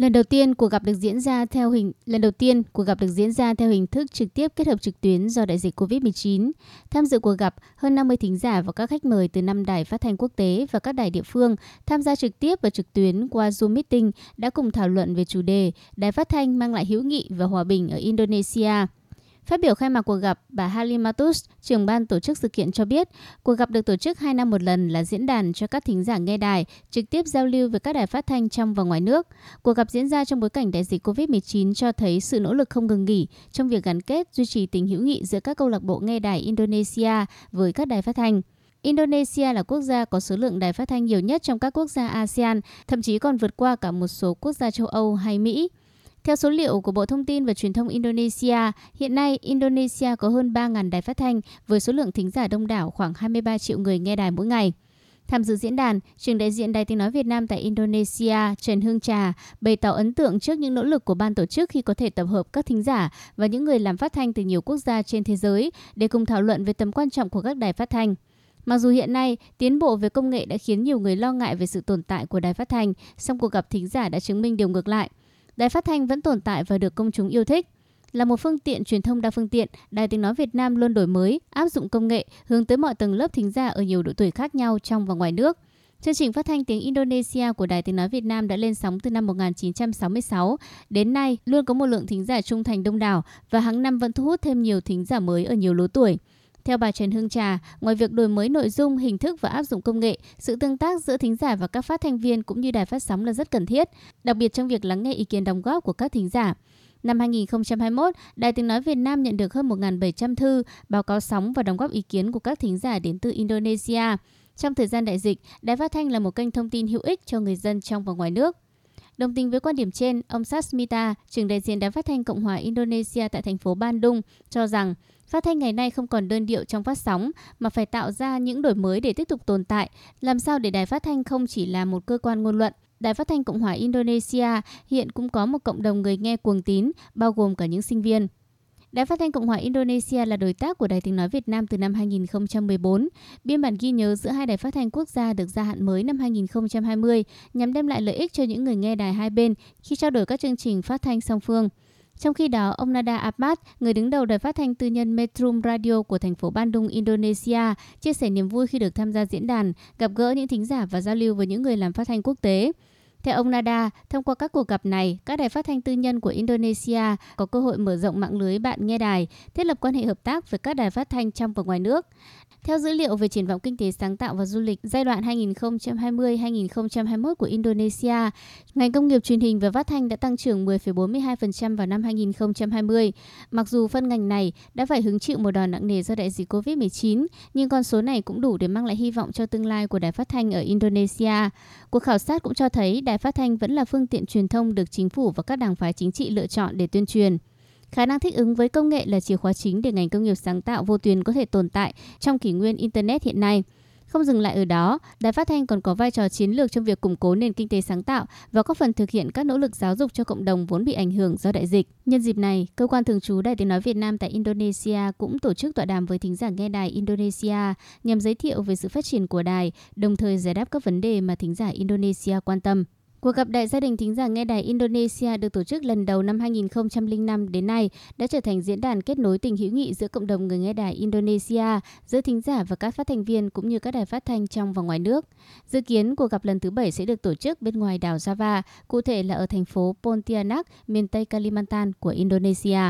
Lần đầu tiên cuộc gặp được diễn ra theo hình lần đầu tiên cuộc gặp được diễn ra theo hình thức trực tiếp kết hợp trực tuyến do đại dịch Covid-19. Tham dự cuộc gặp, hơn 50 thính giả và các khách mời từ năm đài phát thanh quốc tế và các đài địa phương tham gia trực tiếp và trực tuyến qua Zoom meeting đã cùng thảo luận về chủ đề Đài phát thanh mang lại hữu nghị và hòa bình ở Indonesia. Phát biểu khai mạc cuộc gặp, bà Halimatus, trưởng ban tổ chức sự kiện cho biết, cuộc gặp được tổ chức 2 năm một lần là diễn đàn cho các thính giả nghe đài, trực tiếp giao lưu với các đài phát thanh trong và ngoài nước. Cuộc gặp diễn ra trong bối cảnh đại dịch COVID-19 cho thấy sự nỗ lực không ngừng nghỉ trong việc gắn kết, duy trì tình hữu nghị giữa các câu lạc bộ nghe đài Indonesia với các đài phát thanh. Indonesia là quốc gia có số lượng đài phát thanh nhiều nhất trong các quốc gia ASEAN, thậm chí còn vượt qua cả một số quốc gia châu Âu hay Mỹ. Theo số liệu của Bộ Thông tin và Truyền thông Indonesia, hiện nay Indonesia có hơn 3.000 đài phát thanh với số lượng thính giả đông đảo khoảng 23 triệu người nghe đài mỗi ngày. Tham dự diễn đàn, trường đại diện Đài Tiếng Nói Việt Nam tại Indonesia Trần Hương Trà bày tỏ ấn tượng trước những nỗ lực của ban tổ chức khi có thể tập hợp các thính giả và những người làm phát thanh từ nhiều quốc gia trên thế giới để cùng thảo luận về tầm quan trọng của các đài phát thanh. Mặc dù hiện nay, tiến bộ về công nghệ đã khiến nhiều người lo ngại về sự tồn tại của đài phát thanh, song cuộc gặp thính giả đã chứng minh điều ngược lại. Đài phát thanh vẫn tồn tại và được công chúng yêu thích. Là một phương tiện truyền thông đa phương tiện, Đài Tiếng Nói Việt Nam luôn đổi mới, áp dụng công nghệ, hướng tới mọi tầng lớp thính giả ở nhiều độ tuổi khác nhau trong và ngoài nước. Chương trình phát thanh tiếng Indonesia của Đài Tiếng Nói Việt Nam đã lên sóng từ năm 1966. Đến nay, luôn có một lượng thính giả trung thành đông đảo và hàng năm vẫn thu hút thêm nhiều thính giả mới ở nhiều lứa tuổi. Theo bà Trần Hương Trà, ngoài việc đổi mới nội dung, hình thức và áp dụng công nghệ, sự tương tác giữa thính giả và các phát thanh viên cũng như đài phát sóng là rất cần thiết, đặc biệt trong việc lắng nghe ý kiến đóng góp của các thính giả. Năm 2021, Đài Tiếng Nói Việt Nam nhận được hơn 1.700 thư, báo cáo sóng và đóng góp ý kiến của các thính giả đến từ Indonesia. Trong thời gian đại dịch, Đài Phát Thanh là một kênh thông tin hữu ích cho người dân trong và ngoài nước. Đồng tình với quan điểm trên, ông Sasmita, trưởng đại diện Đài Phát Thanh Cộng hòa Indonesia tại thành phố Bandung, cho rằng Phát thanh ngày nay không còn đơn điệu trong phát sóng mà phải tạo ra những đổi mới để tiếp tục tồn tại. Làm sao để đài phát thanh không chỉ là một cơ quan ngôn luận? Đài Phát thanh Cộng hòa Indonesia hiện cũng có một cộng đồng người nghe cuồng tín, bao gồm cả những sinh viên. Đài Phát thanh Cộng hòa Indonesia là đối tác của Đài Tiếng Nói Việt Nam từ năm 2014. Biên bản ghi nhớ giữa hai đài phát thanh quốc gia được gia hạn mới năm 2020 nhằm đem lại lợi ích cho những người nghe đài hai bên khi trao đổi các chương trình phát thanh song phương. Trong khi đó, ông Nada Ahmad, người đứng đầu đài phát thanh tư nhân Metrum Radio của thành phố Bandung, Indonesia, chia sẻ niềm vui khi được tham gia diễn đàn, gặp gỡ những thính giả và giao lưu với những người làm phát thanh quốc tế. Theo ông Nada, thông qua các cuộc gặp này, các đài phát thanh tư nhân của Indonesia có cơ hội mở rộng mạng lưới bạn nghe đài, thiết lập quan hệ hợp tác với các đài phát thanh trong và ngoài nước. Theo dữ liệu về triển vọng kinh tế sáng tạo và du lịch giai đoạn 2020-2021 của Indonesia, ngành công nghiệp truyền hình và phát thanh đã tăng trưởng 10,42% vào năm 2020. Mặc dù phân ngành này đã phải hứng chịu một đòn nặng nề do đại dịch COVID-19, nhưng con số này cũng đủ để mang lại hy vọng cho tương lai của đài phát thanh ở Indonesia. Cuộc khảo sát cũng cho thấy đài phát thanh vẫn là phương tiện truyền thông được chính phủ và các đảng phái chính trị lựa chọn để tuyên truyền. Khả năng thích ứng với công nghệ là chìa khóa chính để ngành công nghiệp sáng tạo vô tuyến có thể tồn tại trong kỷ nguyên Internet hiện nay. Không dừng lại ở đó, đài phát thanh còn có vai trò chiến lược trong việc củng cố nền kinh tế sáng tạo và góp phần thực hiện các nỗ lực giáo dục cho cộng đồng vốn bị ảnh hưởng do đại dịch. Nhân dịp này, cơ quan thường trú Đài Tiếng nói Việt Nam tại Indonesia cũng tổ chức tọa đàm với thính giả nghe đài Indonesia nhằm giới thiệu về sự phát triển của đài, đồng thời giải đáp các vấn đề mà thính giả Indonesia quan tâm. Cuộc gặp đại gia đình thính giả nghe đài Indonesia được tổ chức lần đầu năm 2005 đến nay đã trở thành diễn đàn kết nối tình hữu nghị giữa cộng đồng người nghe đài Indonesia, giữa thính giả và các phát thanh viên cũng như các đài phát thanh trong và ngoài nước. Dự kiến cuộc gặp lần thứ bảy sẽ được tổ chức bên ngoài đảo Java, cụ thể là ở thành phố Pontianak, miền Tây Kalimantan của Indonesia.